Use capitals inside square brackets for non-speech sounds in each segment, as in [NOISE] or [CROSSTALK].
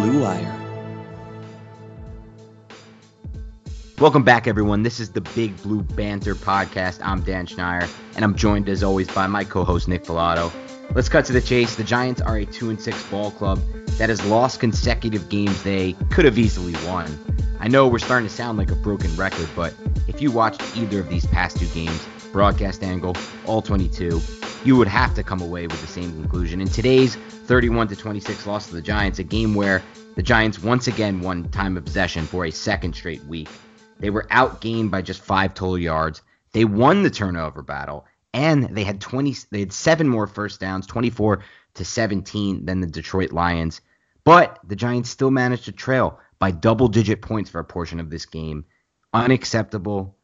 Blue Wire. Welcome back, everyone. This is the Big Blue Banter podcast. I'm Dan Schneier, and I'm joined as always by my co-host Nick Falato. Let's cut to the chase. The Giants are a two and six ball club that has lost consecutive games they could have easily won. I know we're starting to sound like a broken record, but if you watched either of these past two games, broadcast angle, all 22, you would have to come away with the same conclusion. In today's 31 to 26 loss to the Giants, a game where the Giants once again won time of possession for a second straight week. They were outgained by just five total yards. They won the turnover battle, and they had 20. They had seven more first downs, 24 to 17 than the Detroit Lions. But the Giants still managed to trail by double digit points for a portion of this game. Unacceptable.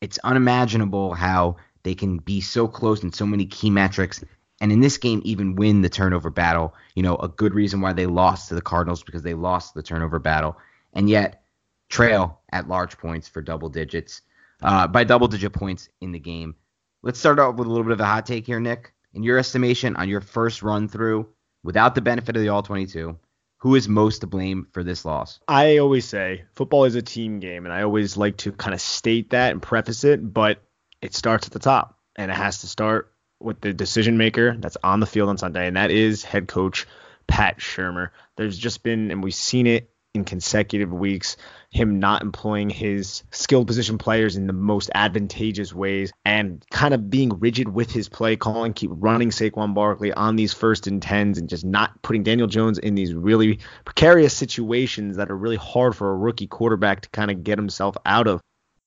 It's unimaginable how they can be so close in so many key metrics. And in this game, even win the turnover battle. You know, a good reason why they lost to the Cardinals because they lost the turnover battle. And yet, trail at large points for double digits, uh, by double digit points in the game. Let's start off with a little bit of a hot take here, Nick. In your estimation, on your first run through, without the benefit of the All 22, who is most to blame for this loss? I always say football is a team game, and I always like to kind of state that and preface it, but it starts at the top, and it has to start with the decision maker that's on the field on Sunday, and that is head coach Pat Shurmur. There's just been, and we've seen it in consecutive weeks, him not employing his skilled position players in the most advantageous ways and kind of being rigid with his play calling, keep running Saquon Barkley on these first and tens and just not putting Daniel Jones in these really precarious situations that are really hard for a rookie quarterback to kind of get himself out of.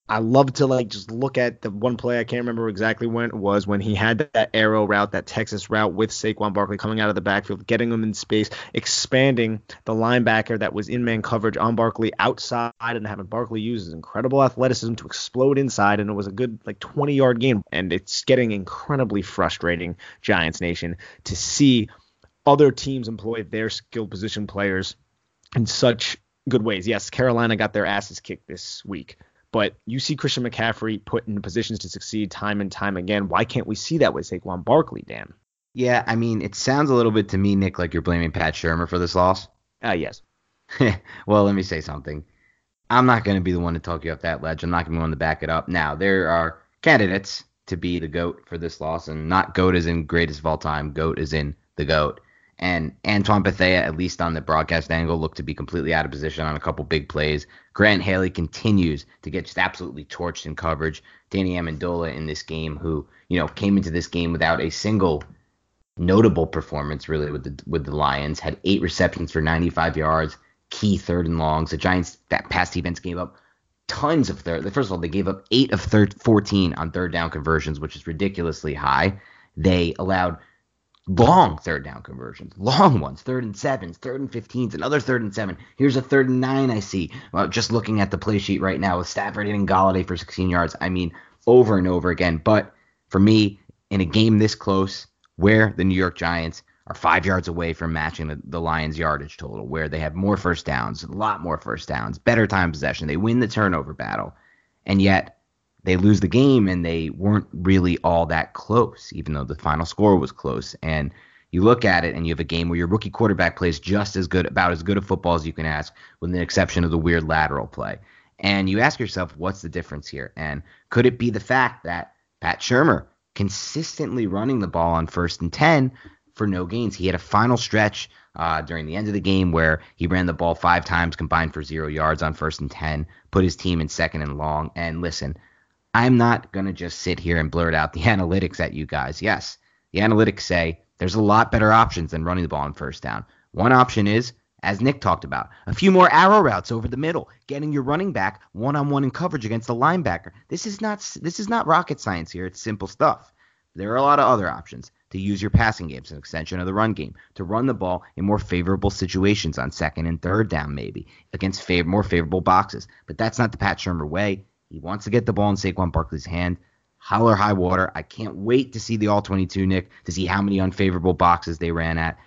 I love to like just look at the one play I can't remember exactly when it was when he had that arrow route, that Texas route with Saquon Barkley coming out of the backfield, getting him in space, expanding the linebacker that was in man coverage on Barkley outside, and having Barkley use his incredible athleticism to explode inside, and it was a good like 20 yard game. And it's getting incredibly frustrating, Giants Nation, to see other teams employ their skilled position players in such good ways. Yes, Carolina got their asses kicked this week but you see Christian McCaffrey put in positions to succeed time and time again. Why can't we see that with Saquon Barkley, Dan? Yeah, I mean, it sounds a little bit to me, Nick, like you're blaming Pat Shurmur for this loss. [LAUGHS] Ah, uh, yes. well, let me say something. I'm not going to be the one to talk you off that ledge. I'm not going to be the one to back it up. Now, there are candidates to be the GOAT for this loss, and not GOAT is in greatest of all time. GOAT is in the GOAT. And Antoine Bethea, at least on the broadcast angle, looked to be completely out of position on a couple big plays. Grant Haley continues to get just absolutely torched in coverage. Danny Amendola in this game, who you know came into this game without a single notable performance really with the with the Lions, had eight receptions for 95 yards, key third and longs. The Giants that past defense gave up tons of third. First of all, they gave up eight of third, 14 on third down conversions, which is ridiculously high. They allowed long third down conversions, long ones, third and sevens, third and 15s, another third and seven. Here's a third and nine I see. Well, just looking at the play sheet right now with Stafford hitting Golladay for 16 yards. I mean, over and over again. But for me, in a game this close, where the New York Giants are five yards away from matching the, the Lions' yardage total, where they have more first downs, a lot more first downs, better time possession, they win the turnover battle, and yet they lose the game and they weren't really all that close, even though the final score was close. And you look at it and you have a game where your rookie quarterback plays just as good, about as good a football as you can ask, with the exception of the weird lateral play. And you ask yourself, what's the difference here? And could it be the fact that Pat Shurmur consistently running the ball on first and 10 for no gains? He had a final stretch uh, during the end of the game where he ran the ball five times combined for zero yards on first and 10, put his team in second and long. And listen, I'm not going to just sit here and blurt out the [LAUGHS] analytics at you guys. Yes, the analytics say there's a lot better options than running the ball on first down. One option is, as Nick talked about, a few more arrow routes over the middle, getting your running back one-on-one in coverage against the linebacker. This is not this is not rocket science here. It's simple stuff. There are a lot of other options to use your passing game as an extension of the run game, to run the ball in more favorable situations on second and third down, maybe against fav- more favorable boxes. But that's not the Pat Shurmur way. He wants to get the ball in Saquon Barkley's hand. Hell or high water. I can't wait to see the all 22 Nick to see how many unfavorable boxes they ran at.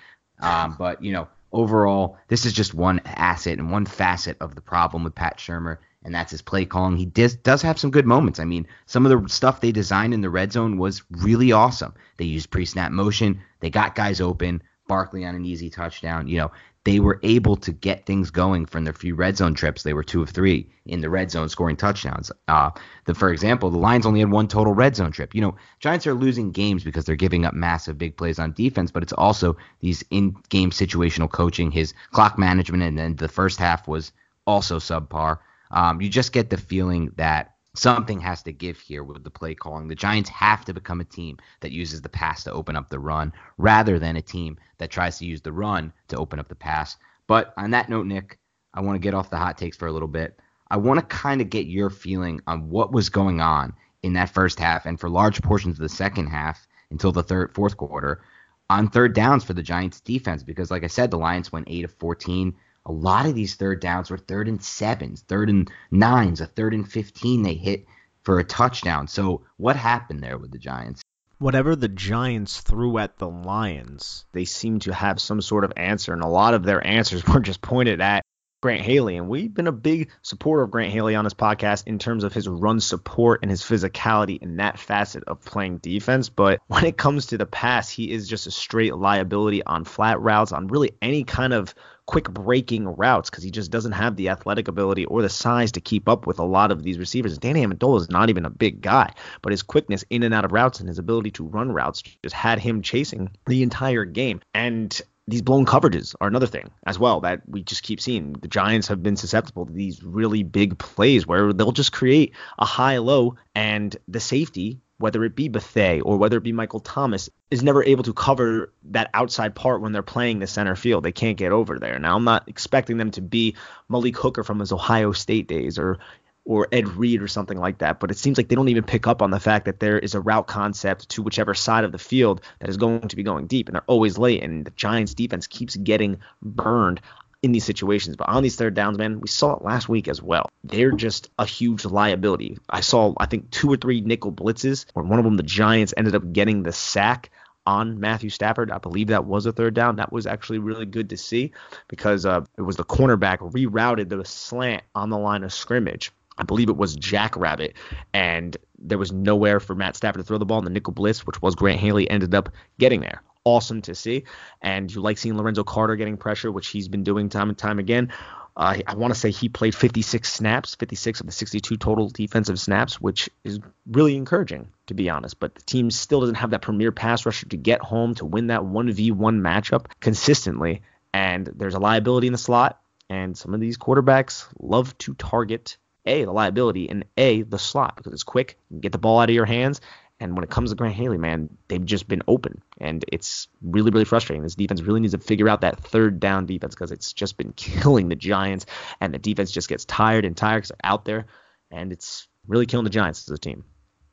Um, but you know, overall, this is just one asset and one facet of the problem with Pat Shurmur, and that's his play calling. He does does have some good moments. I mean, some of the stuff they designed in the red zone was really awesome. They used pre-snap motion. They got guys open. Barkley on an easy touchdown. You know, they were able to get things going from their few red zone trips. They were two of three in the red zone scoring touchdowns. Uh, the, for example, the Lions only had one total red zone trip. You know, Giants are losing games because they're giving up massive big plays on defense, but it's also these in-game situational coaching, his clock management, and then the first half was also subpar. Um, you just get the feeling that something has to give here with the play calling. The Giants have to become a team that uses the pass to open up the run rather than a team that tries to use the run to open up the pass. But on that note, Nick, I want to get off the hot takes for a little bit. I want to kind of get your feeling on what was going on in that first half and for large portions of the second half until the third fourth quarter on third downs for the Giants defense because like I said the Lions went 8 of 14 a lot of these third downs were third and sevens, third and nines, a third and 15 they hit for a touchdown. So what happened there with the Giants? Whatever the Giants threw at the Lions, they seemed to have some sort of answer, and a lot of their answers [LAUGHS] were just pointed at Grant Haley, and we've been a big supporter of Grant Haley on this podcast in terms of his run support and his physicality in that facet of playing defense. But [LAUGHS] when it comes to the pass, he is just a straight liability on flat routes, on really any kind of quick breaking routes because he just doesn't have the athletic ability or the size to keep up with a lot of these receivers. Danny Amendola is not even a big guy, but his quickness in and out of routes and his ability to run routes just had him chasing the entire game. And these blown coverages are another thing as well that we just keep seeing. The Giants have been susceptible to these really big plays where they'll just create a high low and the safety, whether it be Bethea or whether it be Michael Thomas, is never able to cover that outside part when they're playing the center field. They can't get over there. Now I'm not expecting them to be Malik Hooker from his Ohio State days or or Ed Reed or something like that. But it seems like they don't even pick up on the fact that there is a route concept to whichever side of the field that is going to be going deep, and they're always late. And the Giants defense keeps getting burned in these situations. But on these third downs, man, we saw it last week as well. They're just a huge liability. I saw, I think, two or three nickel blitzes, or one of them the Giants ended up getting the sack on Matthew Stafford. I believe that was a third down. That was actually really good to see because uh, it was the cornerback rerouted the slant on the line of scrimmage I believe it was Jackrabbit, and there was nowhere for Matt Stafford to throw the ball. And the nickel blitz, which was Grant Haley, ended up getting there. Awesome to see. And you like seeing Lorenzo Carter getting pressure, which he's been doing time and time again. Uh, I want to say he played 56 snaps, 56 of the 62 total defensive snaps, which is really encouraging, to be honest. But the team still doesn't have that premier pass rusher to get home to win that 1v1 matchup consistently. And there's a liability in the slot, and some of these quarterbacks love to target a, the liability, and A, the slot because it's quick. You get the ball out of your hands. And when it comes to Grant Haley, man, they've just been open. And it's really, really frustrating. This defense really needs to figure out that third down defense because it's just been [LAUGHS] killing the Giants. And the defense just gets tired and tired because they're out there and it's really killing the Giants as a team.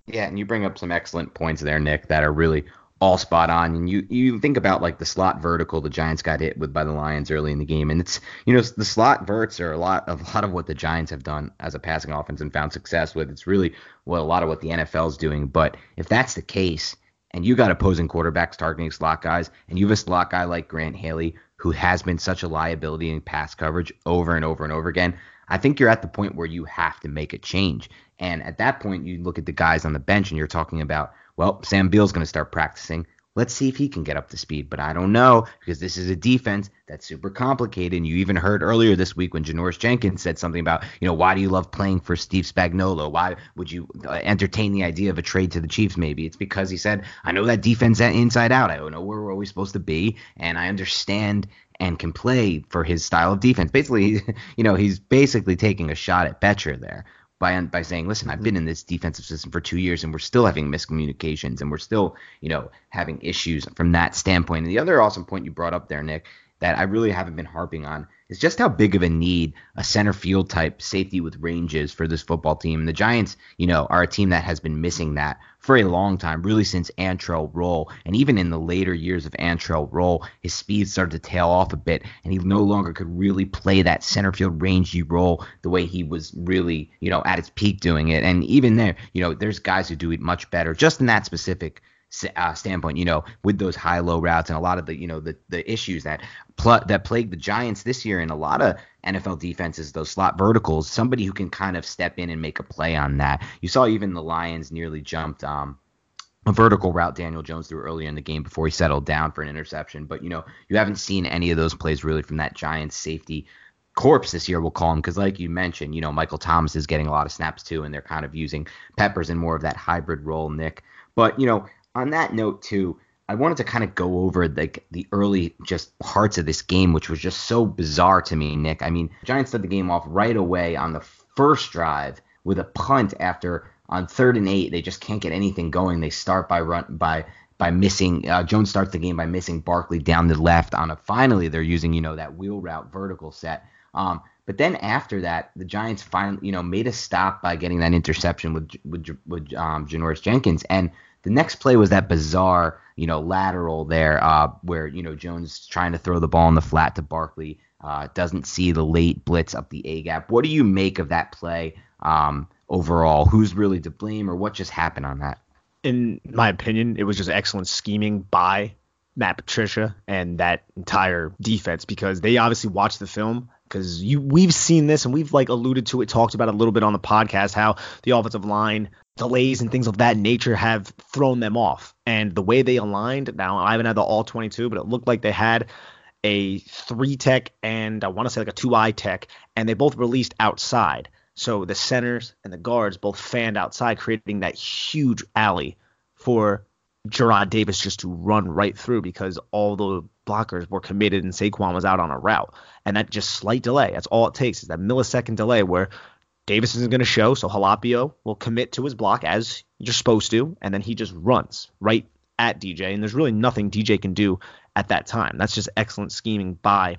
Yeah, and you bring up some excellent points there, Nick, that are really all spot on. And you you think about like the slot vertical the Giants got hit with by the Lions early in the game, and it's you know the slot verts are a lot of [LAUGHS] a lot of what the Giants have done as a passing offense and found success with. It's really what a lot of what the NFL is doing. But if that's the case, and you got opposing quarterbacks targeting slot guys, and you have a slot guy like Grant Haley who has been such a liability in pass coverage over and over and over again. I think you're at the point where you have to make a change. And at that point, you look at the guys on the bench and you're talking about, well, Sam Beal's going to start practicing. Let's see if he can get up to speed. But I don't know because this is a defense that's super complicated. And you even heard earlier this week when Janoris Jenkins said something about, you know, why do you love playing for Steve Spagnuolo? Why would you uh, entertain the idea of a trade to the Chiefs? Maybe it's because he said, I know that defense inside out. I know where we're always supposed to be. And I understand and can play for his style of defense. Basically, [LAUGHS] you know, he's basically taking a shot at Bettcher there by by saying, listen, I've mm-hmm. been in this defensive system for two years and we're still having miscommunications and we're still, you know, having issues from that standpoint. And the other awesome point you brought up there, Nick, that I really haven't been harping on is just how big of a need a center field type safety with range is for this football team. And the Giants, you know, are a team that has been missing that for a long time, really since Antrel Rolle. And even in the later years of Antrel Rolle, his speed started to tail off a bit, and he no longer could really play that center field rangy role the way he was really, you know, at his peak doing it. And even there, you know, there's guys who do it much better just in that specific uh, standpoint, you know, with those high low routes and a lot of the you know the the issues that pl- that plague the Giants this year and a lot of NFL defenses, those slot verticals, somebody who can kind of step in and make a play on that. You saw even the Lions nearly jumped um, a vertical route Daniel Jones threw earlier in the game before he settled down for an interception. But you know, you haven't seen any of those plays really from that Giants safety corpse this year, we'll call him, because like you mentioned, you know, Michael Thomas is getting a lot of snaps too, and they're kind of using Peppers in more of that hybrid role, Nick. But you know, on that note too, I wanted to kind of go over like the early just parts of this game, which was just so bizarre to me, Nick. I mean, Giants started the game off right away on the first drive with a punt after on third and eight. They just can't get anything going. They start by run by by missing uh, Jones starts the game by missing Barkley down the left on a finally they're using you know that wheel route vertical set. Um, but then after that, the Giants finally you know made a stop by getting that interception with with, with um, Janoris Jenkins and the next play was that bizarre, you know, lateral there uh, where you know Jones trying to throw the ball in the flat to Barkley, uh, doesn't see the late blitz up the A gap. What do you make of that play um, overall? Who's really to blame, or what just happened on that? In my opinion, it was just excellent scheming by Matt Patricia and that entire defense because they obviously watched the film because you we've seen this and we've like alluded to it, talked about it a little bit on the podcast how the offensive line delays and things of that nature have thrown them off. And the way they aligned, now I haven't had the all 22, but it looked like they had a three tech and I want to say like a two eye tech, and they both released outside. So the centers and the guards both fanned outside, creating that huge alley for Jarrad Davis just to run right through because all the blockers were committed and Saquon was out on a route. And that just slight delay. That's all it takes is that millisecond delay where Davis isn't going to show, so Halapio will commit to his block as you're supposed to, and then he just runs right at DJ. And there's really nothing DJ can do at that time. That's just excellent scheming by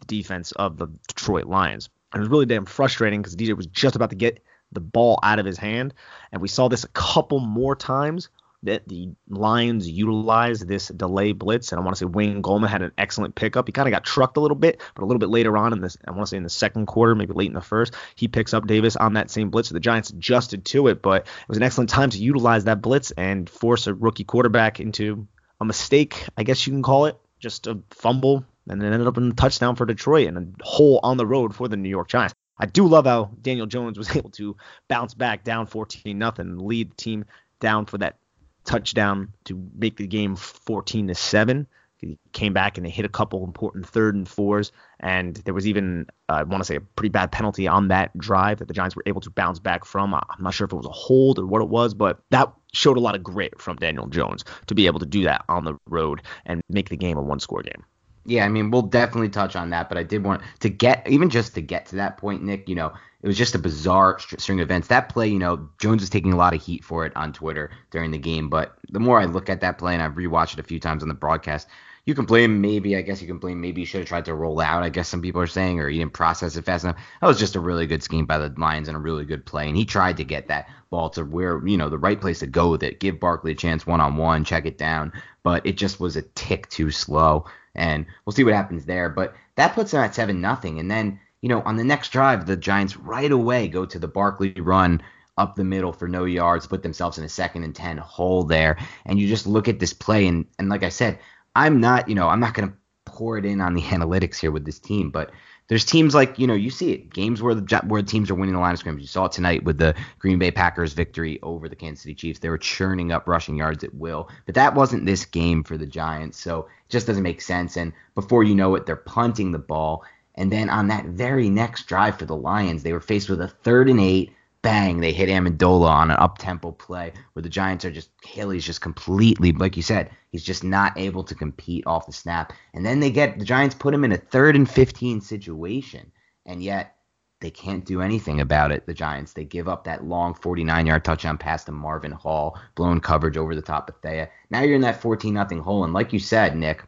the defense of the Detroit Lions. And it was really damn frustrating because DJ was just about to get the ball out of his hand. And we saw this a couple more times that the Lions utilized this delay blitz, and I want to say Wayne Gallman had an excellent pickup. He kind of got trucked a little bit, but a little bit later on in this, I want to say in the second quarter, maybe late in the first, he picks up Davis on that same blitz. So the Giants adjusted to it, but it was an excellent time to utilize that blitz and force a rookie quarterback into a mistake, I guess you can call it, just a fumble, and then ended up in a touchdown for Detroit and a hole on the road for the New York Giants. I do love how Daniel Jones was [LAUGHS] able to bounce back down 14 nothing, lead the team down for that touchdown to make the game 14 to 7. He came back and they hit a couple important third and fours, and there was even uh, I want to say a pretty bad penalty on that drive that the Giants were able to bounce back from. I'm not sure if it was a hold or what it was, but that showed a lot of grit from Daniel Jones to be able to do that on the road and make the game a one-score game. Yeah, I mean, we'll definitely touch on that, but I did want to get even just to get to that point, Nick. You know, it was just a bizarre string of events. That play, you know, Jones is taking a lot of heat for it on Twitter during the game. But the more I look at that play and I've rewatched it a few times on the broadcast, you can blame maybe, I guess you can blame maybe you should have tried to roll out. I guess some people are saying, or he didn't process it fast enough. That was just a really good scheme by the Lions and a really good play. And he tried to get that ball to where, you know, the right place to go with it, give Barkley a chance one on one, check it down. But it just was a tick too slow. And we'll see what happens there. But that puts them at 7 nothing. And then, you know, on the next drive, the Giants right away go to the Barkley run up the middle for no yards, put themselves in a second and 10 hole there. And you just look at this play. And, and like I said, I'm not, you know, I'm not going to pour it in on the [LAUGHS] analytics here with this team, but there's teams like, you know, you see it games where the where teams are winning the line of scrimmage. You saw it tonight with the Green Bay Packers victory over the Kansas City Chiefs. They were churning up rushing yards at will, but that wasn't this game for the Giants, so it just doesn't make sense. And before you know it, they're punting the ball. And then on that very next drive for the Lions, they were faced with a third and eight bang, they hit Amendola on an up tempo play where the Giants are just Haley's just completely like you said, he's just not able to compete off the snap. And then they get the Giants put him in a third and fifteen situation, and yet they can't do anything about it. The Giants they give up that long 49 yard touchdown pass to Marvin Hall, blown coverage over the top of Thea. Now you're in that 14 nothing hole, and like you said, Nick,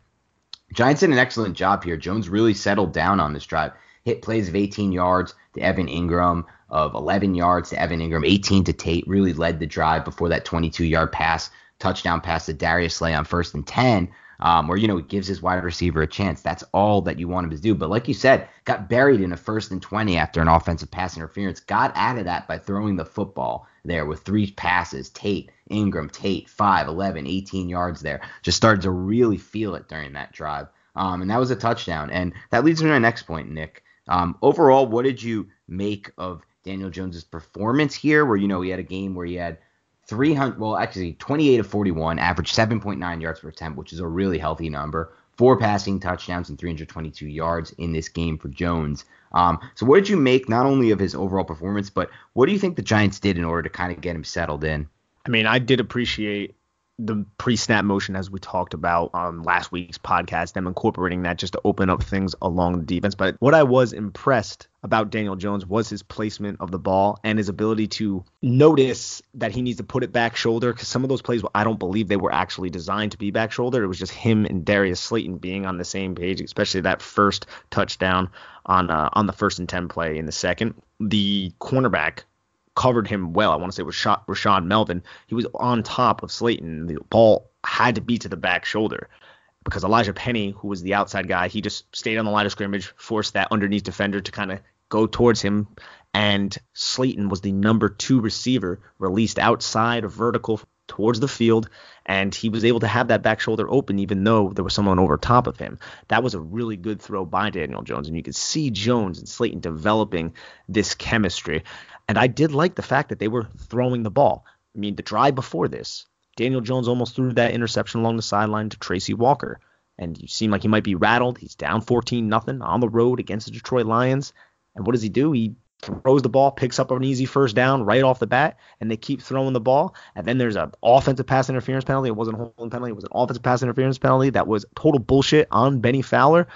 Giants did an excellent job here. Jones really settled down on this drive. Hit plays of 18 yards to Evan Engram of 11 yards to Evan Engram, 18 to Tate, really led the drive before that 22 yard pass, touchdown pass to Darius Slay on first and 10, um, where, you know, he gives his wide receiver a chance. That's all that you want him to do. But like you said, got buried in a first and 20 after an offensive pass interference, got out of that by throwing the football there with three passes. Tate, Engram, Tate, 5, 11, 18 yards there. Just started to really feel it during that drive. Um, and that was a touchdown. And that leads me to my next point, Nick. Um, overall, what did you make of Daniel Jones's performance here, where you know he had a game where he had 300, well actually 28 of 41, averaged 7.9 yards per attempt, which is a really healthy number. Four passing touchdowns and 322 yards in this game for Jones. Um, so what did you make not only of his overall performance, but what do you think the Giants did in order to kind of get him settled in? I mean, I did appreciate the pre-snap motion as we talked about on last week's podcast, them incorporating that just to open up things along the defense. But what I was impressed about Daniel Jones was his placement of the ball and his ability to notice that he needs to put it back shoulder because some of those plays I don't believe they were actually designed to be back shoulder. It was just him and Darius Slayton being on the same page, especially that first touchdown on uh, on the first and ten play in the second. The cornerback covered him well. I want to say it was Rashaan Melvin. He was on top of Slayton. The ball had to be to the back shoulder because Elijhaa Penny, who was the outside guy, he just stayed on the line of scrimmage, forced that underneath defender to kind of go towards him. And Slayton was the number two receiver, released outside of vertical towards the field, and he was able to have that back shoulder open even though there was someone over top of him. That was a really good throw by Daniel Jones, and you could see Jones and Slayton developing this chemistry. And I did like the fact that they were throwing the ball. I mean, the drive before this, Daniel Jones almost threw that interception along the sideline to Tracy Walker. And you seem like he might be rattled. He's down 14 nothing on the road against the Detroit Lions. And what does he do? He throws the ball, picks up an easy first down right off the bat, and they keep throwing the ball. And then there's an offensive pass interference penalty. It wasn't a holding penalty. It was an offensive pass interference penalty that was total bullshit on Bennie Fowler.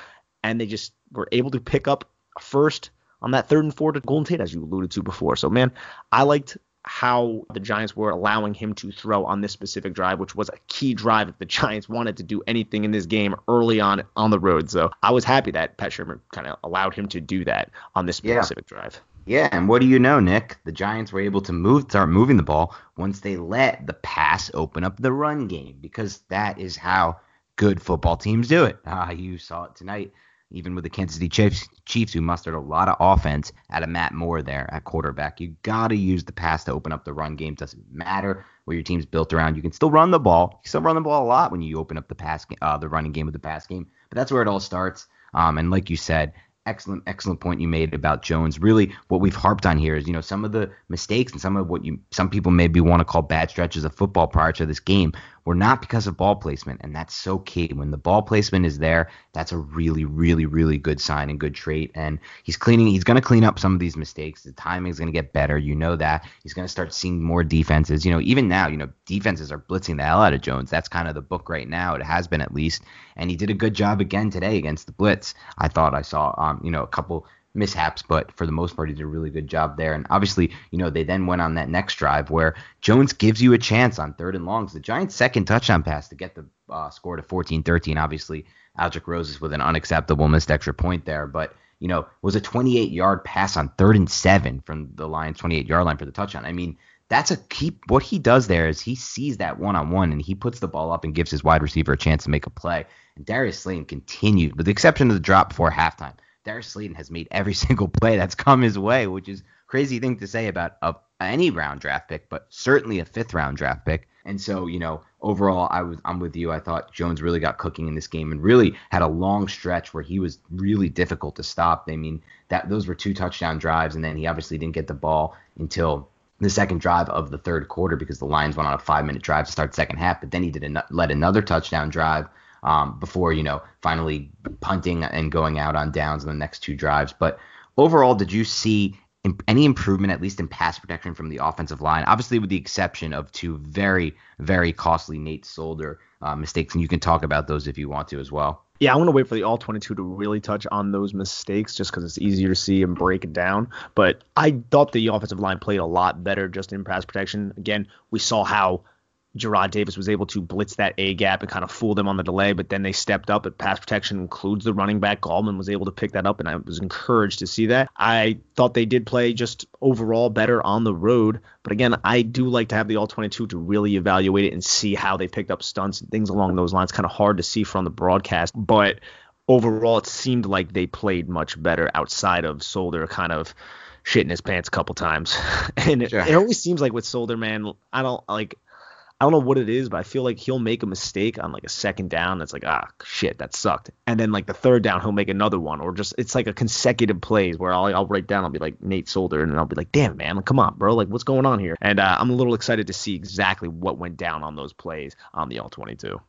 And they just were able to pick up a first on that third and four to Golden Tate, as you alluded to before. So, man, I liked how the Giants were allowing him to throw on this specific drive, which was a key drive if the [LAUGHS] Giants wanted to do anything in this game early on on the road. So I was happy that Pat Shurmur kind of allowed him to do that on this specific yeah. drive. Yeah, and what do you know, Nick? The Giants were able to move, start moving the ball once they let the pass open up the run game, because that is how good football teams do it. Ah, you saw it tonight even with the Kansas City Chiefs, Chiefs who mustered a lot of offense out of Matt Moore there at quarterback. You got to use the pass to open up the run game. Doesn't matter what your team's built around. You can still run the ball. You still run the ball a lot when you open up the pass, uh, the running game with the pass game. But that's where it all starts. Um, and like you said, excellent, excellent point you made about Jones. Really, what we've harped on here is, you know, some of the mistakes and some of what you, some people maybe want to call bad stretches of football prior to this game were not because of ball placement, and that's so key. When the ball placement is there, that's a really, really, really good sign and good trait. And he's cleaning, he's going to clean up some of these mistakes. The timing is going to get better. You know that. He's going to start seeing more defenses. You know, even now, you know, defenses are blitzing the hell out of Jones. That's kind of the book right now. It has been at least, and he did a good job again today against the blitz. I thought I saw, um, you know, a couple mishaps, but for the most part, he did a really good job there. And obviously, you know, they then went on that next drive where Jones gives you a chance on third and longs. The Giants' second touchdown pass to get the uh, score to 14-13. Obviously, Aldrick Rosas with an unacceptable missed extra point there, but you know, was a 28 yard pass on third and seven from the Lions 28 yard line for the touchdown. I mean, that's a key. What he does there is he sees that one on one and he puts the ball up and gives his wide receiver a chance to make a play. And Darius Slayton continued, with the exception of the drop before halftime. Darius Slayton has made every [LAUGHS] single play that's come his way, which is crazy thing to say about a, any round draft pick, but certainly a fifth round draft pick. And so, you know, overall, I was I'm with you. I thought Jones really got cooking in this game and really had a long stretch where he was really difficult to stop. I mean, that those were two touchdown drives, and then he obviously didn't get the ball until the second drive of the third quarter because the Lions went on a five minute drive to start second half. But then he did an- led another touchdown drive um, before you know finally punting and going out on downs in the next two drives. But overall, did you see any improvement, at least in pass protection from the offensive line? Obviously, with the exception of two very, very costly Nate Solder uh, mistakes, and you can talk about those if you want to as well. Yeah, I want to wait for the all 22 to really touch on those mistakes just because it's easier to see and break it down. But I thought the offensive line played a lot better just in pass protection. Again, we saw how Jarrad Davis was able to blitz that A gap and kind of fool them on the delay, but then they stepped up. But pass protection includes the running back. Gallman was able to pick that up, and I was encouraged to see that. I thought they did play just overall better on the road, but again, I do like to have the all 22 to really evaluate it and see how they picked up stunts and things along those lines. Kind of hard to see from the broadcast, but overall, it seemed like they played much better outside of Solder kind of shitting his pants a couple times. [LAUGHS] and it, it, always seems like with Solder, man, I don't like I don't know what it is, but I feel like he'll make a mistake on like a second down. That's like, ah, shit, that sucked. And then like the third down, he'll make another one, or just it's like a consecutive plays where I'll, I'll write down, I'll be like Nate Solder, and I'll be like, damn man, come on, bro, like what's going on here? And uh, I'm a little excited to see exactly what went down on those plays on the All-22.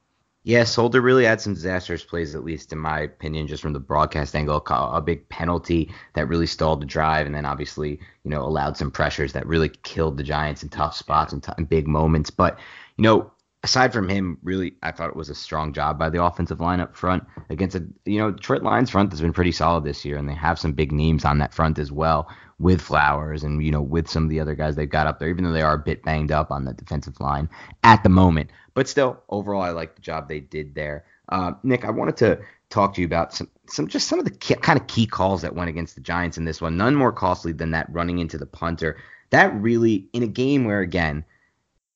Yeah, Solder really had some disastrous plays, at least in my opinion, just from the broadcast angle. A big penalty that really stalled the drive, and then obviously, you know, allowed some pressures that really killed the Giants in tough spots and, t- and big moments. But, you know, aside from him, really, I thought it was a strong job by the offensive line up front against a, you know, Detroit Lions front that's been pretty solid this year, and they have some big names on that front as well with Flowers and, you know, with some of the other guys they've got up there, even though they are a bit banged up on the defensive line at the moment. But still, overall, I like the job they did there. Uh, Nick, I wanted to talk to you about some, some just some of the key, kind of key calls that went against the Giants in this one. None more costly than that running into the punter. That really, in a game where, again,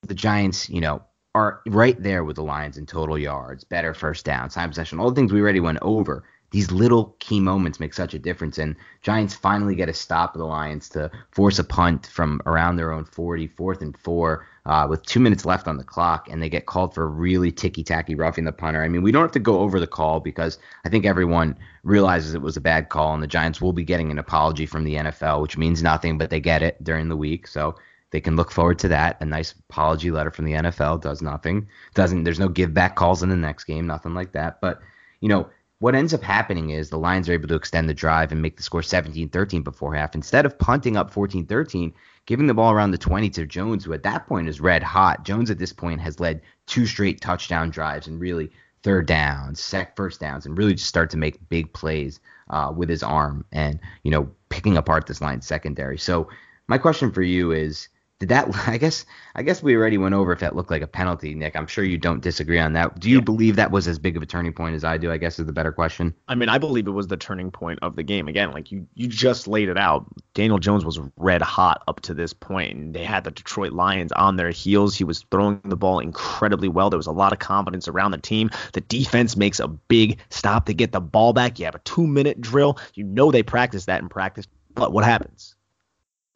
the Giants, you know, are right there with the Lions in total yards, better first down, time possession, all the things we already went over these little key moments make such a difference. And Giants finally get a stop of the Lions to force a punt from around their own 40, fourth and four, uh, with two minutes left on the clock, and they get called for really ticky tacky roughing the punter. I mean, we don't have to go over the call because I think everyone realizes it was a bad call, and the Giants will be getting an apology from the NFL, which means nothing, but they get it during the week. So they can look forward to that. A nice apology letter from the NFL does nothing. Doesn't there's no give back calls in the next game, nothing like that. But you know, what ends up happening is the Lions are able to extend the drive and make the score 17-13 before half. Instead of punting up 14-13, giving the ball around the 20 to Jones, who at that point is red hot. Jones at this point has led two straight touchdown drives and really third downs, sec first downs, and really just start to make big plays uh, with his arm and you know picking apart this line secondary. So my question for you is did that [LAUGHS] I guess I guess we already went over if that looked like a penalty, Nick. I'm sure you don't disagree on that. Do you yeah. believe that was as big of a turning point as I do? I guess is the better question. I mean, I believe it was the turning point of the game. Again, like you you just laid it out. Daniel Jones was red hot up to this point, and they had the Detroit Lions on their heels. He was throwing the ball incredibly well. There was a lot of confidence around the team. The defense makes a big stop to get the ball back. You have a two minute drill. You know they practice that in practice. But what happens?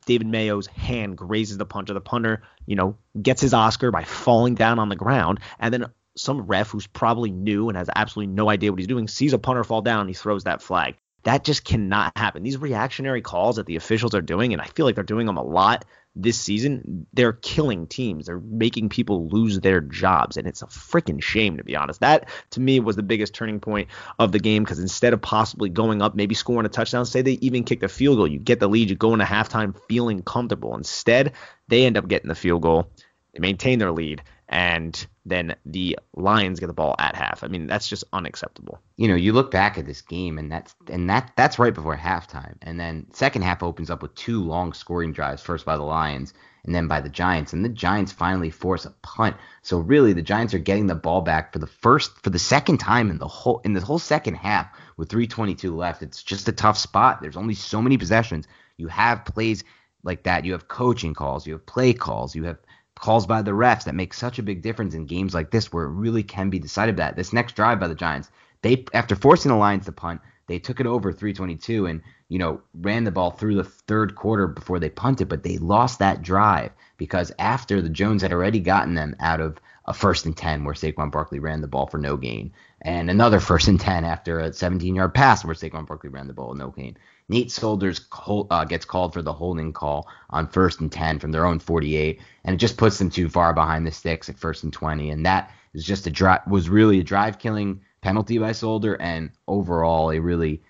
David Mayo's hand grazes the punter. The punter, you know, gets his Oscar by falling down on the ground, and then some ref who's probably new and has absolutely no idea what he's doing sees a punter fall down and he throws that flag. That just cannot happen. These reactionary calls that the officials are doing, and I feel like they're doing them a lot this season, they're killing teams. They're making people lose their jobs, and it's a freaking shame to be honest. That to me was the biggest turning point of the game because instead of possibly going up, maybe scoring a touchdown, say they even kick the field goal, you get the lead, you go into halftime feeling comfortable. Instead, they end up getting the field goal, they maintain their lead, and then the Lions get the ball at half. I mean, that's just unacceptable. You know, you look back at this game and that's and that that's right before halftime. And then second half opens up with two long scoring drives, first by the Lions and then by the Giants. And the Giants finally force a punt. So really the Giants are getting the ball back for the first for the second time in the whole in the whole second half with 322 left. It's just a tough spot. There's only so many possessions. You have plays like that. You have coaching calls, you have play calls, you have calls by the refs that make such a big difference in games like this where it really can be decided that this next drive by the Giants, they after forcing the Lions to punt, they took it over 322 and you know ran the ball through the third quarter before they punted, but they lost that drive because after the Jones had already gotten them out of a first and 10 where Saquon Barkley ran the ball for no gain, and another first and 10 after a 17 yard pass where Saquon Barkley ran the ball no gain. Nate Solders uh, gets called for the holding call on first and 10 from their own 48, and it just puts them too far behind the sticks at first and 20. And that is just a drive, was really a drive killing penalty by Solder, and overall a really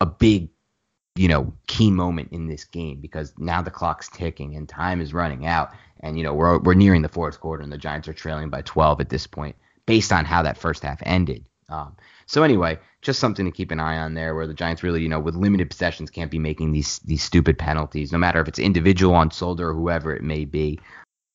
a big, you know, key moment in this game because now the clock's ticking and time is running out, and you know we're we're nearing the fourth quarter and the Giants are trailing by 12 at this point based on how that first half ended. Um, so anyway, just something to keep an eye on there, where the Giants really, you know, with limited possessions, can't be making these these stupid penalties, no matter if it's individual on Solder or whoever it may be.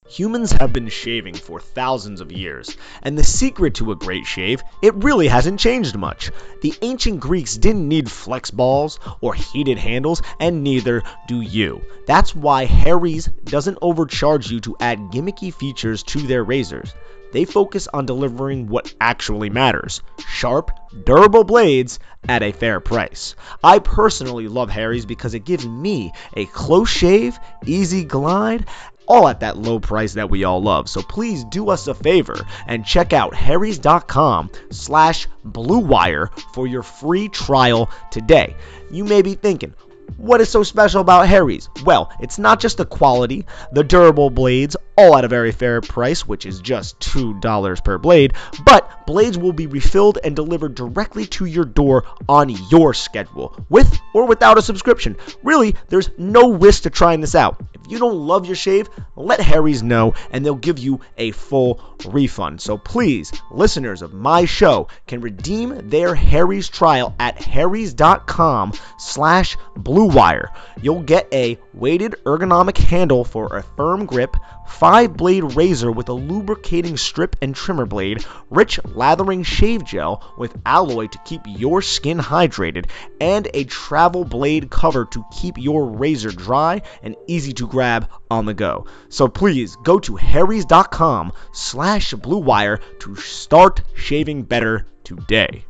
Humans have been shaving for thousands of years, and the secret to a great shave, it really hasn't changed much. The ancient Greeks didn't need flex balls or heated handles, and neither do you. That's why Harry's doesn't overcharge you to add gimmicky features to their razors. They focus on delivering what actually matters sharp, durable blades at a fair price. I personally love Harry's because it gives me a close shave, easy glide, all at that low price that we all love. So please do us a favor and check out harrys.com slash bluewire for your free trial today. You may be thinking, what is so special about Harry's? Well, it's not just the quality, the durable blades, all at a very fair price, which is just $2 per blade, but blades will be refilled and delivered directly to your door on your schedule, with or without a subscription. Really, there's no risk to trying this out. You don't love your shave, let Harry's know and they'll give you a full refund. So please, listeners of my show can redeem their Harry's trial at harrys.com slash bluewire. You'll get a weighted ergonomic handle for a firm grip, 5 blade razor with a lubricating strip and trimmer blade, rich lathering shave gel with alloy to keep your skin hydrated, and a travel blade cover to keep your razor dry and easy to grab on the go. So please go to harrys.com slash bluewire to start shaving better today.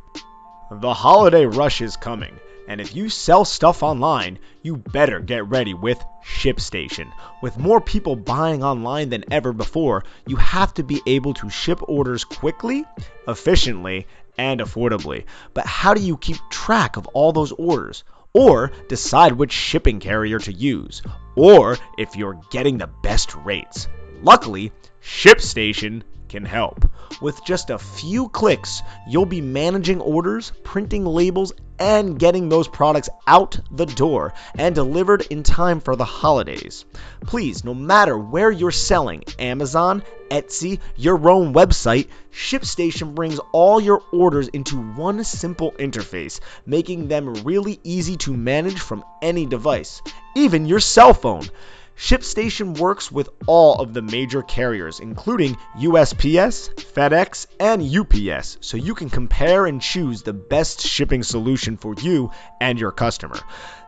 The holiday rush is coming and if you sell stuff online, you better get ready with ShipStation. With more people buying online than ever before, you have to be able to ship orders quickly, efficiently, and affordably. But how do you keep track of all those orders? Or decide which shipping carrier to use? Or if you're getting the best rates? Luckily, ShipStation can help. With just a few clicks, you'll be managing orders, printing labels, and getting those products out the door and delivered in time for the holidays. Please, no matter where you're selling Amazon, Etsy, your own website ShipStation brings all your orders into one simple interface, making them really easy to manage from any device, even your cell phone. ShipStation works with all of the major carriers, including USPS, FedEx, and UPS, so you can compare and choose the best shipping solution for you and your customer.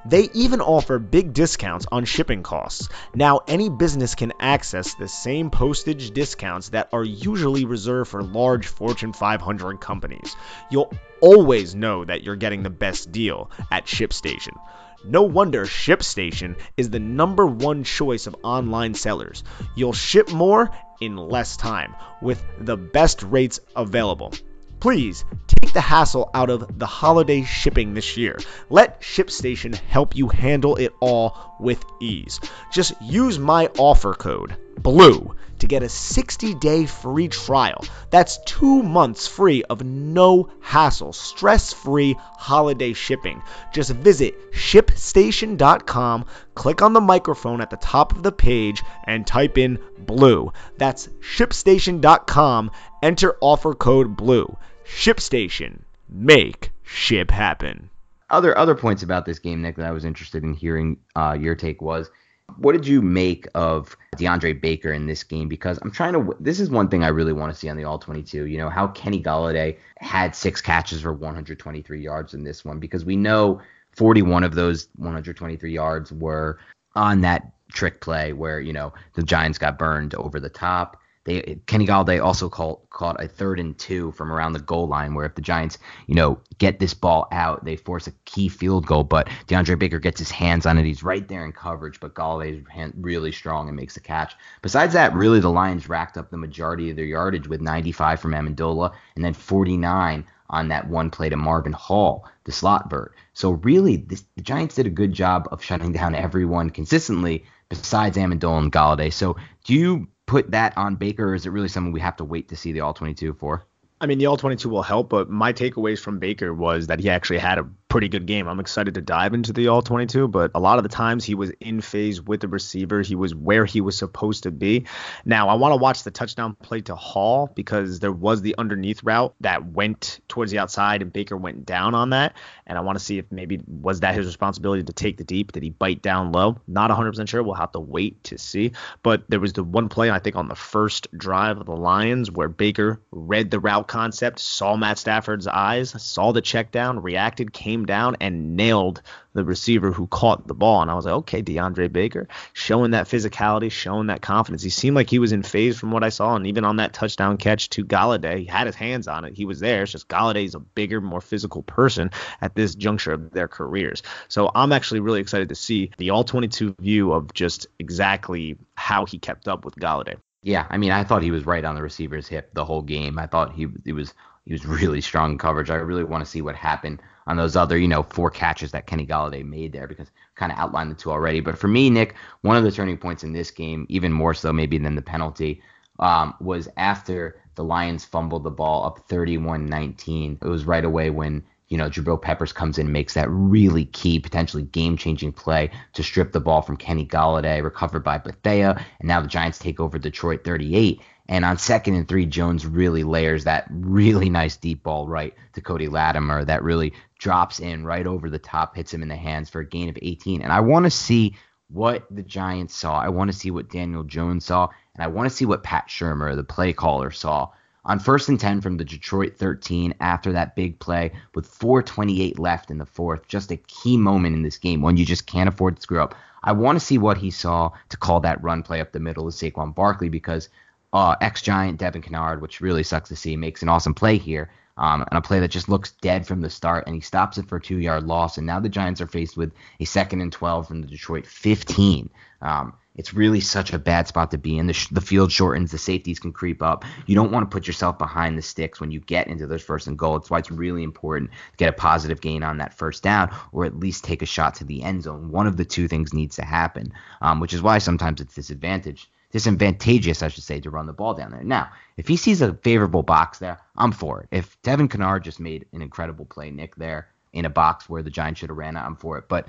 They even offer big discounts on shipping costs. Now, any business can access the same postage discounts that are usually reserved for large Fortune 500 companies. You'll always know that you're getting the best deal at ShipStation. No wonder ShipStation is the number one choice of online sellers. You'll ship more in less time with the best rates available. Please take the hassle out of the holiday shipping this year. Let ShipStation help you handle it all with ease. Just use my offer code BLUE to get a 60 day free trial. That's two months free of no hassle, stress free holiday shipping. Just visit shipstation.com, click on the microphone at the top of the page, and type in BLUE. That's shipstation.com, enter offer code BLUE. ShipStation. Make ship happen. Other other points about this game, Nick, that I was interested in hearing uh, your take was what did you make of DeAndre Baker in this game? Because I'm trying to. This is one thing I really want to see on the All 22. You know how Kenny Golladay had six catches for 123 yards in this one because we know 41 of those 123 yards were on that trick play where you know the Giants got burned over the top. They Kenny Golladay also caught caught a third and two from around the goal line, where if the Giants, you know, get this ball out, they force a key field goal. But DeAndre Baker gets his hands on it. He's right there in coverage, but Golladay's really strong and makes the catch. Besides that, really the Lions racked up the majority of their yardage with 95 from Amendola and then 49 on that one play to Marvin Hall, the slot vert. So really, this, the Giants did a good job of shutting down everyone consistently besides Amendola and Golladay. So do you put that on Baker, or is it really something we have to wait to see the All 22 for? I mean, the All 22 will help, but my takeaways from Baker was that he actually had a pretty good game. I'm excited to dive into the All 22, but a lot of the times he was in phase with the receiver. He was where he was supposed to be. Now, I want to watch the touchdown play to Hall because there was the underneath route that went towards the outside and Baker went down on that. And I want to see if maybe was that his responsibility to take the deep? Did he bite down low? Not 100% sure. We'll have to wait to see. But there was the one play, I think, on the first drive of the Lions where Baker read the route concept, saw Matt Stafford's eyes, saw the check down, reacted, came down and nailed the receiver who caught the ball. And I was like, okay, DeAndre Baker showing that physicality, showing that confidence. He seemed like he was in phase from what I saw. And even on that touchdown catch to Golladay, he had his hands on it. He was there. It's just Golladay's a bigger, more physical person at this juncture of their careers. So I'm actually really excited to see the all 22 view of just exactly how he kept up with Golladay. Yeah, I mean, I thought he was right on the receiver's hip the whole game. I thought he he was he was really strong coverage. I really want to see what happened on those other, you know, four catches that Kenny Golladay made there because kind of outlined the two already. But for me, Nick, one of the turning points in this game, even more so maybe than the penalty, um, was after the Lions fumbled the ball up 31-19. It was right away when you know, Jabril Peppers comes in, and makes that really key, potentially game-changing play to strip the ball from Kenny Golladay, recovered by Bethea, and now the Giants take over Detroit 38. And on second and three, Jones really layers that really nice deep ball right to Cody Latimer that really drops in right over the top, hits him in the hands for a gain of 18. And I want to see what the Giants saw. I want to see what Daniel Jones saw, and I want to see what Pat Shurmur, the play caller, saw. On first and 10 from the Detroit 13 after that big play with 4.28 left in the fourth, just a key moment in this game, one you just can't afford to screw up. I want to see what he saw to call that run play up the middle of Saquon Barkley because uh, ex Giant Devin Kennard, which really sucks to see, makes an awesome play here. Um, and a play that just looks dead from the start, and he stops it for a two yard loss. And now the Giants are faced with a second and 12 from the Detroit 15. Um, it's really such a bad spot to be in. The, sh- the field shortens, the safeties can creep up. You don't want to put yourself behind the sticks when you get into those first and goal. That's why it's really important to get a positive gain on that first down, or at least take a shot to the end zone. One of the two things needs to happen, um, which is why sometimes it's disadvantage disadvantageous, I should say, to run the ball down there. Now, if he sees a favorable box there, I'm for it. If Devin Kennard just made an incredible play, Nick, there in a box where the Giants should have ran it, I'm for it. But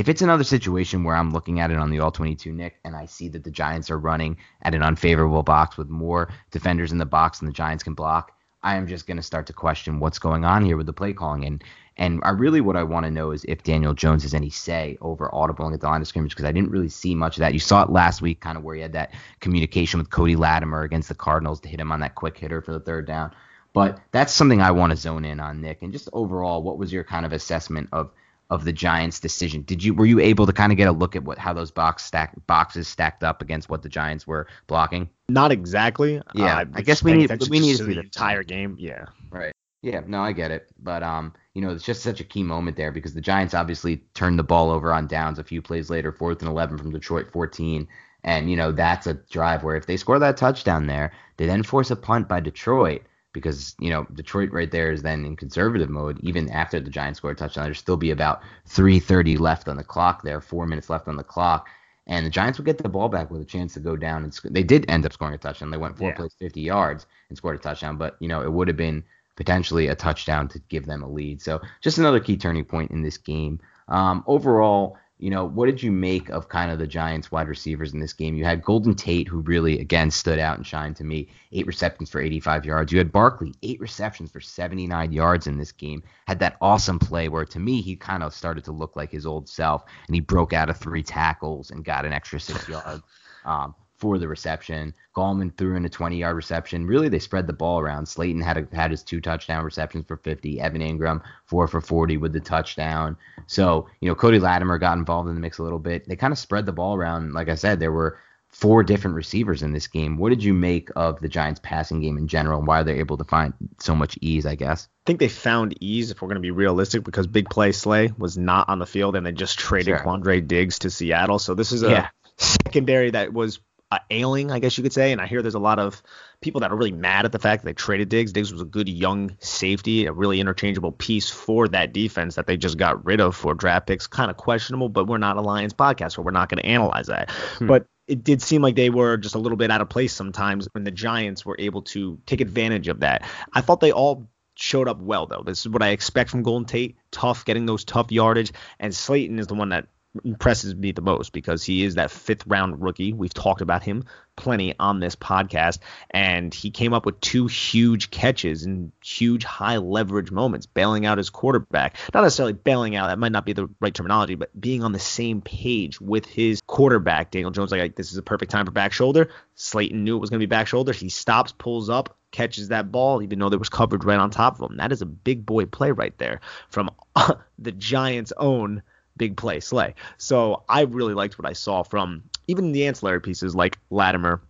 if it's another situation where I'm looking at it on the all 22 Nick and I see that the Giants are running at an unfavorable box with more defenders in the box than the Giants can block, I am just going to start to question what's going on here with the play calling. And and I really what I want to know is if Daniel Jones has any say over audibling at the line of scrimmage because I didn't really see much of that. You saw it last week, kind of where he had that communication with Cody Latimer against the Cardinals to hit him on that quick hitter for the third down. But that's something I want to zone in on, Nick. And just overall, what was your kind of assessment of of the Giants' decision? Did you were you able to kind of get a look at what how those box stack boxes stacked up against what the Giants were blocking? Not exactly. Yeah, uh, I guess we need we need to see the entire game. Yeah. Right. Yeah, no, I get it. But um, you know, it's just such a key moment there because the Giants obviously turned the ball over on downs a few plays later, fourth and eleven from Detroit 14. And, you know, that's a drive where if they score that touchdown there, they then force a punt by Detroit because, you know, Detroit right there is then in conservative mode. Even after the Giants score a touchdown, there'd still be about 3.30 left on the clock there, four minutes left on the clock. and the Giants would get the ball back with a chance to go down and sc- they did end up scoring a touchdown. They went four Yeah. plays, 50 yards, and scored a touchdown. But you know, it would have been potentially a touchdown to give them a lead. So just another key turning point in this game. Um, overall, you know, what did you make of kind of the Giants wide receivers in this game? You had Golden Tate, who really again stood out and shined to me, eight receptions for 85 yards. You had Barkley, eight receptions for 79 yards in this game. Had that awesome play where to me he kind of started to look like his old self, and he broke out of three tackles and got an extra six yards. [LAUGHS] Um, for the reception. Gallman threw in a 20 yard reception. Really, they spread the ball around. Slayton had a, had his two touchdown receptions for 50. Evan Engram four for 40 with the touchdown. So you know Cody Latimer got involved in the mix a little bit. They kind of spread the ball around. Like I said, there were four different receivers in this game. What did you make of the Giants passing game in general and why they're able to find so much ease? I guess. I think they found ease if we're going to be realistic because big play Slay was not on the field and they just traded Sure. Quandre Diggs to Seattle. So this is a Yeah. secondary that was uh, ailing, I guess you could say. And I hear there's a lot of people that are really mad at the fact that they traded Diggs. Diggs was a good young safety, a really interchangeable piece for that defense that they just got rid of for draft picks. Kind of questionable, but we're not a Lions podcast, so we're not going to analyze that. But it did seem like they were just a little bit out of place sometimes when the Giants were able to take advantage of that. I thought they all showed up well though. This is what I expect from Golden Tate. Tough, getting those tough yardage, and Slayton is the one that impresses me the most because he is that fifth round rookie. We've talked about him plenty on this podcast, and he came up with two huge catches and huge high leverage moments, bailing out his quarterback. Not necessarily bailing out, that might not be the right terminology, but being on the same page with his quarterback. Daniel Jones, like, this is a perfect time for back shoulder. Slayton knew it was going to be back shoulder. He stops, pulls up, catches that ball, even though there was coverage right on top of him. That is a big boy play right there from [LAUGHS] the Giants' own big play Slay. So I really liked what I saw from even the ancillary pieces like Latimer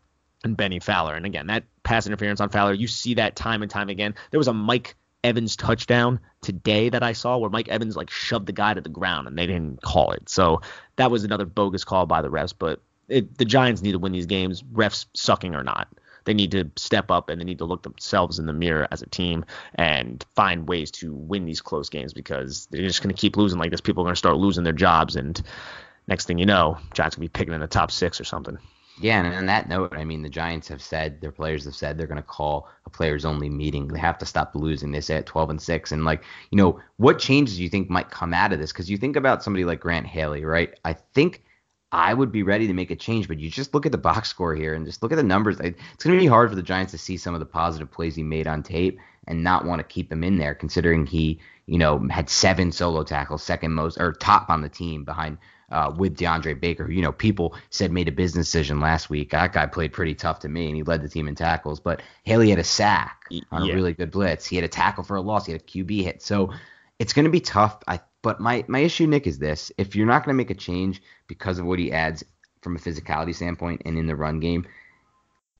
and Bennie Fowler. And again, that pass interference on Fowler, you see that time and time again. There was a Mike Evans touchdown today that I saw where Mike Evans like shoved the guy to the ground and they didn't call it. So that was another bogus call by the refs. But it, the Giants need to win these games, refs sucking or not. They need to step up and they need to look themselves in the mirror as a team and find ways to win these close games because they're just going to keep losing like this. People are going to start losing their jobs, and next thing you know, Giants will be picking in the top six or something. Yeah, and on that note, I mean, the Giants have said their players have said they're going to call a players only meeting. They have to stop losing. They say at 12 and 6 and like, you know, what changes do you think might come out of this cuz you think about somebody like Grant Haley, right? I think I would be ready to make a change, but you just look at the box score here and just look at the numbers. It's going to be hard for the Giants to see some of the positive plays he made on tape and not want to keep him in there considering he, you know, had seven solo tackles, second most or top on the team behind uh, with DeAndre Baker, who, you know, people said made a business decision last week. That guy played pretty tough to me, and he led the team in tackles. But Haley had a sack on Yeah. a really good blitz. He had a tackle for a loss. He had a QB hit. So it's going to be tough. I but my my issue, Nick, is this: if you're not going to make a change because of what he adds from a physicality standpoint and in the run game,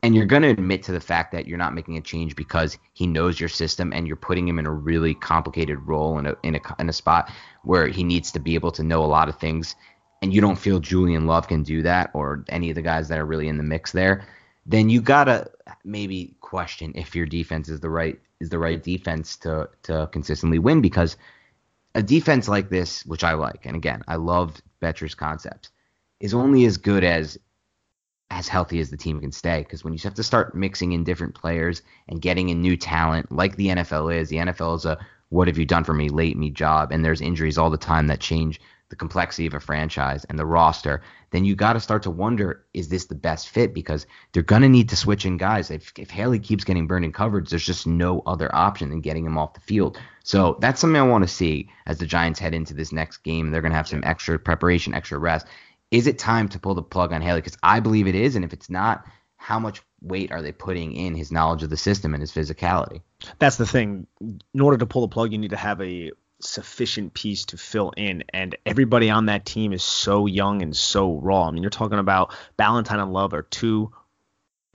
and you're going to admit to the fact that you're not making a change because he knows your system and you're putting him in a really complicated role in a in a in a spot where he needs to be able to know a lot of things and you don't feel Julian Love can do that or any of the guys that are really in the mix there, then you got to maybe question if your defense is the right is the right defense to to consistently win because a defense like this, which I like, and again, I love Bettcher's concepts, is only as good as as healthy as the team can stay. Because when you have to start mixing in different players and getting in new talent, like the NFL is, the NFL is a what have you done for me, late me job, and there's injuries all the time that change the complexity of a franchise and the roster, then you got to start to wonder, is this the best fit? Because they're going to need to switch in guys. If, if Haley keeps getting burned in coverage, there's just no other option than getting him off the field. So that's something I want to see as the Giants head into this next game. They're going to have some extra preparation, extra rest. Is it time to pull the plug on Haley? Because I believe it is. And if it's not, how much weight are they putting in his knowledge of the system and his physicality? That's the thing. In order to pull the plug, you need to have a sufficient piece to fill in. And everybody on that team is so young and so raw. I mean, you're talking about Ballentine and Love are two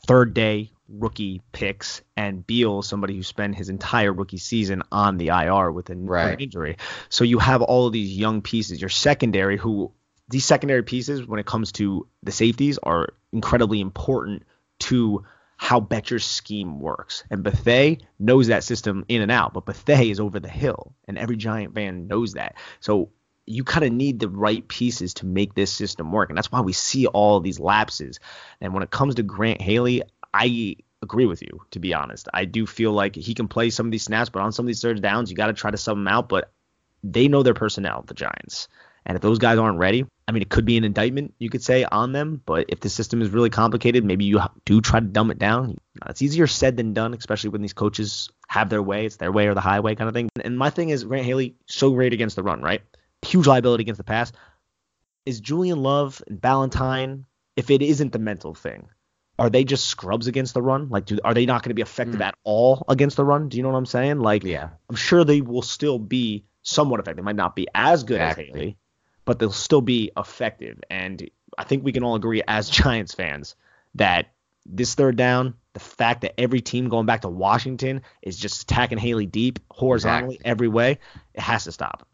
third day rookie picks, and Beal, somebody who spent his entire rookie season on the IR with an Right. injury. So you have all of these young pieces. Your secondary, who these secondary pieces, when it comes to the safeties, are incredibly important to how Bettcher's scheme works. And Bethea knows that system in and out, but Bethea is over the hill, and every Giant fan knows that. So you kind of need the right pieces to make this system work. And that's why we see all these lapses. And when it comes to Grant Haley, I agree with you, to be honest. I do feel like he can play some of these snaps, but on some of these third downs, you got to try to sub him out. But they know their personnel, the Giants. And if those guys aren't ready, I mean, it could be an indictment, you could say, on them. But if the system is really complicated, maybe you do try to dumb it down. It's easier said than done, especially when these coaches have their way. It's their way or the highway kind of thing. And my thing is, Grant Haley, so great against the run, right? Huge liability against the pass. Is Julian Love and Ballentine, if it isn't the mental thing, are they just scrubs against the run? Like, do, are they not going to be effective mm. at all against the run? Do you know what I'm saying? Like, yeah, I'm sure they will still be somewhat effective. They might not be as good exactly. as Haley, but they'll still be effective. And I think we can all agree as [LAUGHS] Giants fans that this third down, the fact that every team going back to Washington is just attacking Haley deep horizontally exactly. every way, it has to stop.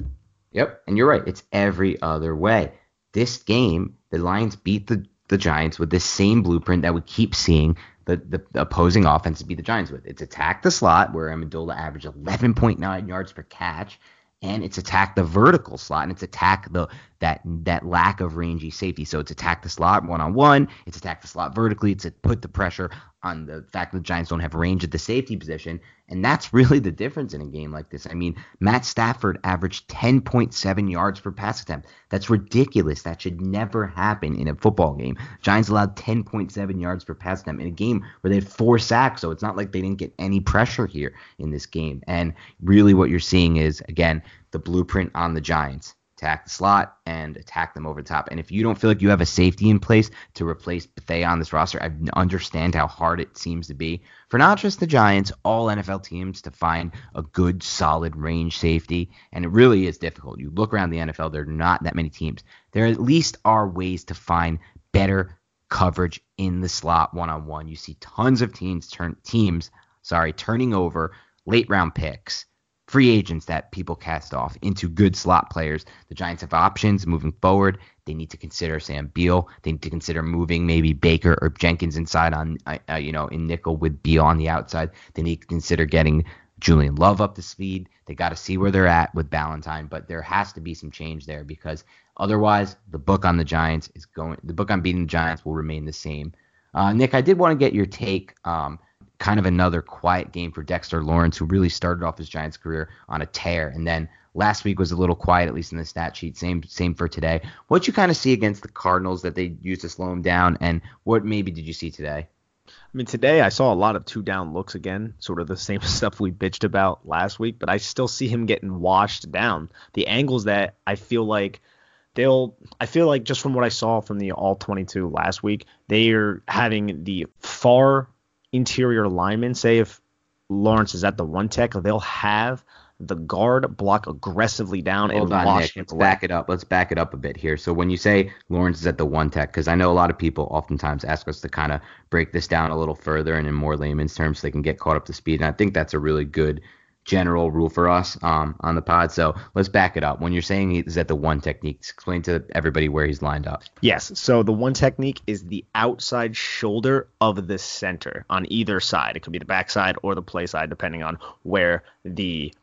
Yep, and you're right. It's every other way. This game, the Lions beat the the Giants with this same blueprint that we keep seeing the, the opposing offense beat the Giants with. It's attack the slot, where Amendola averaged 11.9 yards per catch, and it's attack the vertical slot, and it's attack the that that lack of rangy safety. So it's attack the slot one on one, it's attack the slot vertically, it's put the pressure on the fact that the Giants don't have range at the safety position, and that's [LAUGHS] really the difference in a game like this. I mean, Matt Stafford averaged 10.7 yards per pass attempt. That's ridiculous. That should never happen in a football game. Giants allowed 10.7 yards per pass attempt in a game where they had four sacks, so it's not like they didn't get any pressure here in this game. And really, what you're seeing is again the blueprint on the Giants attack the slot and attack them over the top. And if you don't feel like you have a safety in place to replace Bethea on this roster, I understand how hard it seems to be for not just the Giants, all NFL teams to find a good, solid range safety. And it really is difficult. You look around the NFL, there are not that many teams. There at least are ways to find better coverage in the slot one on one. You see tons of teams turn teams, sorry, turning over late round picks free agents that people cast off into good slot players. The Giants have options moving forward. They need to consider Sam Beal. They need to consider moving maybe Baker or Jenkins inside on, uh, uh, you know, in nickel with Beal on the outside. They need to consider getting Julian Love up to speed. They got to see where they're at with Ballentine, but there has to be some change there because otherwise, the book on the Giants is going. The book on beating the Giants will remain the same. Uh, Nick, I did want to get your take. Um, kind of another quiet game for Dexter Lawrence, who really started off his Giants career on a tear, and then last week was a little quiet, at least in the stat sheet. Same same for today. What you kind of see against the Cardinals that they used to slow him down, and what maybe did you see today? I mean, today I saw a lot of two down looks again, sort of the [LAUGHS] same stuff we bitched about last week, but I still see him getting washed down. The angles that I feel like they'll I feel like just from what I saw from the all 22 last week, they are having the far interior linemen, say if Lawrence is at the one tech, they'll have the guard block aggressively down Hold and on, wash Nick. Let's back it up. Let's back it up a bit here. So when you say Lawrence is at the one tech, because I know a lot of people oftentimes ask us to kind of break this down a little further and in more layman's terms so they can get caught up to speed. And I think that's a really good general rule for us um, on the pod. So let's back it up. When you're saying he's at the one technique, explain to everybody where he's lined up. Yes. So the one technique is the outside shoulder of the center on either side. It could be the backside or the play side, depending on where the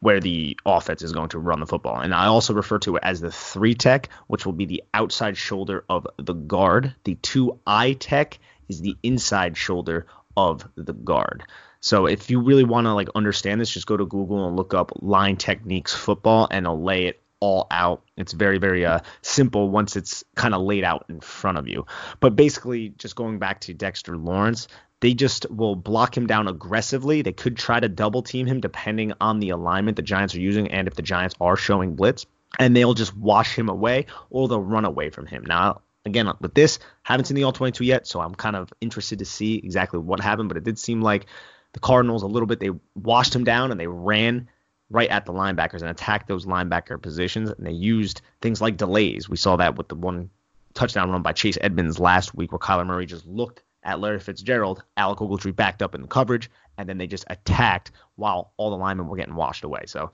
where the offense is going to run the football. And I also refer to it as the three tech, which will be the outside shoulder of the guard. The two eye tech is the inside shoulder of the guard. So if you really want to like understand this, just go to Google and look up line techniques football and it'll lay it all out. It's very, very uh, simple once it's kind of laid out in front of you. But basically, just going back to Dexter Lawrence, they just will block him down aggressively. They could try to double team him depending on the alignment the Giants are using and if the Giants are showing blitz. And they'll just wash him away or they'll run away from him. Now, again, with this, haven't seen the all 22 yet, so I'm kind of interested to see exactly what happened. But it did seem like the Cardinals a little bit. They washed him down and they ran right at the linebackers and attacked those linebacker positions. And they used things like delays. We saw that with the one touchdown run by Chase Edmonds last week, where Kyler Murray just looked at Larry Fitzgerald, Alec Ogletree backed up in the coverage, and then they just attacked while all the linemen were getting washed away. So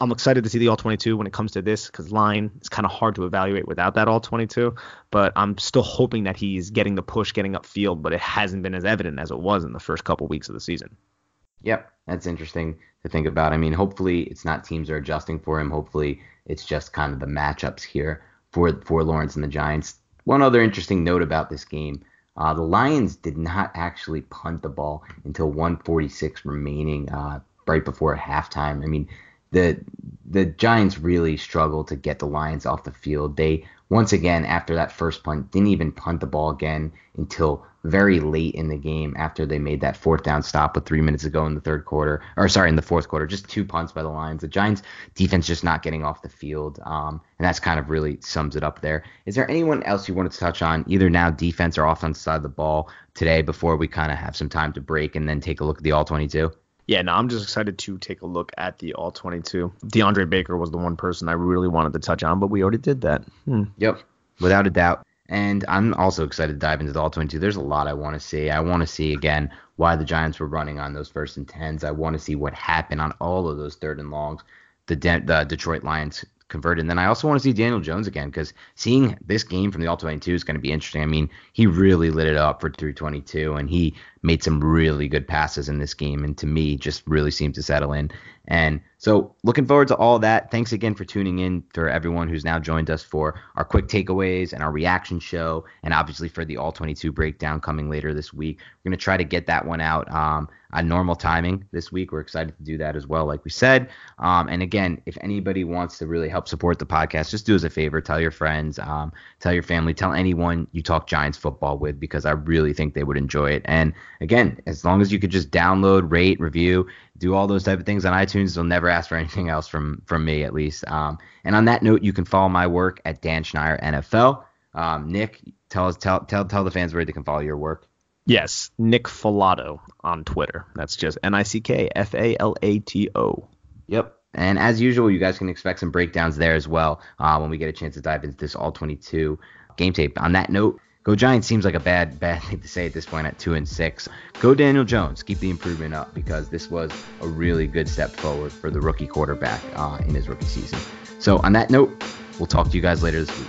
I'm excited to see the all 22 when it comes to this because line is kind of hard to evaluate without that all 22. But I'm still hoping that he's getting the push, getting upfield, but it hasn't been as evident as it was in the first couple weeks of the season. Yep, that's interesting to think about. I mean, hopefully it's not teams are adjusting for him. Hopefully it's just kind of the matchups here for for Lawrence and the Giants. One other interesting note about this game. Uh, the Lions did not actually punt the ball until 146 remaining uh, right before halftime. I mean, the the Giants really struggled to get the Lions off the field. They once again after that first punt didn't even punt the ball again until very late in the game after they made that fourth down stop with three minutes ago in the third quarter or sorry in the fourth quarter just two punts by the Lions. The Giants defense just not getting off the field, um, and that's kind of really sums it up there. Is there anyone else you wanted to touch on either now defense or offense side of the ball today before we kind of have some time to break and then take a look at the all 22? Yeah, no, I'm just excited to take a look at the all 22. DeAndre Baker was the one person I really wanted to touch on, but we already did that. Hmm. Yep, without a doubt. And I'm also excited to dive into the all 22. There's a lot I want to see. I want to see again why the Giants were running on those first and tens. I want to see what happened on all of those third and longs. The, De- the Detroit Lions converted. And then I also want to see Daniel Jones again because seeing this game from the All 22 is going to be interesting. I mean, he really lit it up for 322 and he made some really good passes in this game. And to me, just really seemed to settle in. And so looking forward to all that. Thanks again for tuning in for everyone who's now joined us for our quick takeaways and our reaction show, and obviously for the All 22 breakdown coming later this week. We're going to try to get that one out um, on normal timing this week. We're excited to do that as well, like we said. Um, and again, if anybody wants to really help support the podcast, just do us a favor. Tell your friends, um, tell your family, tell anyone you talk Giants football with, because I really think they would enjoy it. And again, as long as you could just download, rate, review, do all those type of things on iTunes. They'll never ask for [LAUGHS] anything else from from me, at least. Um, and on that note, you can follow my work at Dan Schneier NFL. Um, Nick, tell us tell tell tell the fans where they can follow your work. Yes, Nick Falato on Twitter. That's just N I C K F A L A T O. Yep. And as usual, you guys can expect some breakdowns there as well uh, when we get a chance to dive into this all 22 game tape. On that note, Go Giants seems like a bad bad [LAUGHS] thing to say at this point at two and six. Go Daniel Jones, keep the improvement up because this was a really good step forward for the rookie quarterback uh, in his rookie season. So on that note, we'll talk to you guys later this week.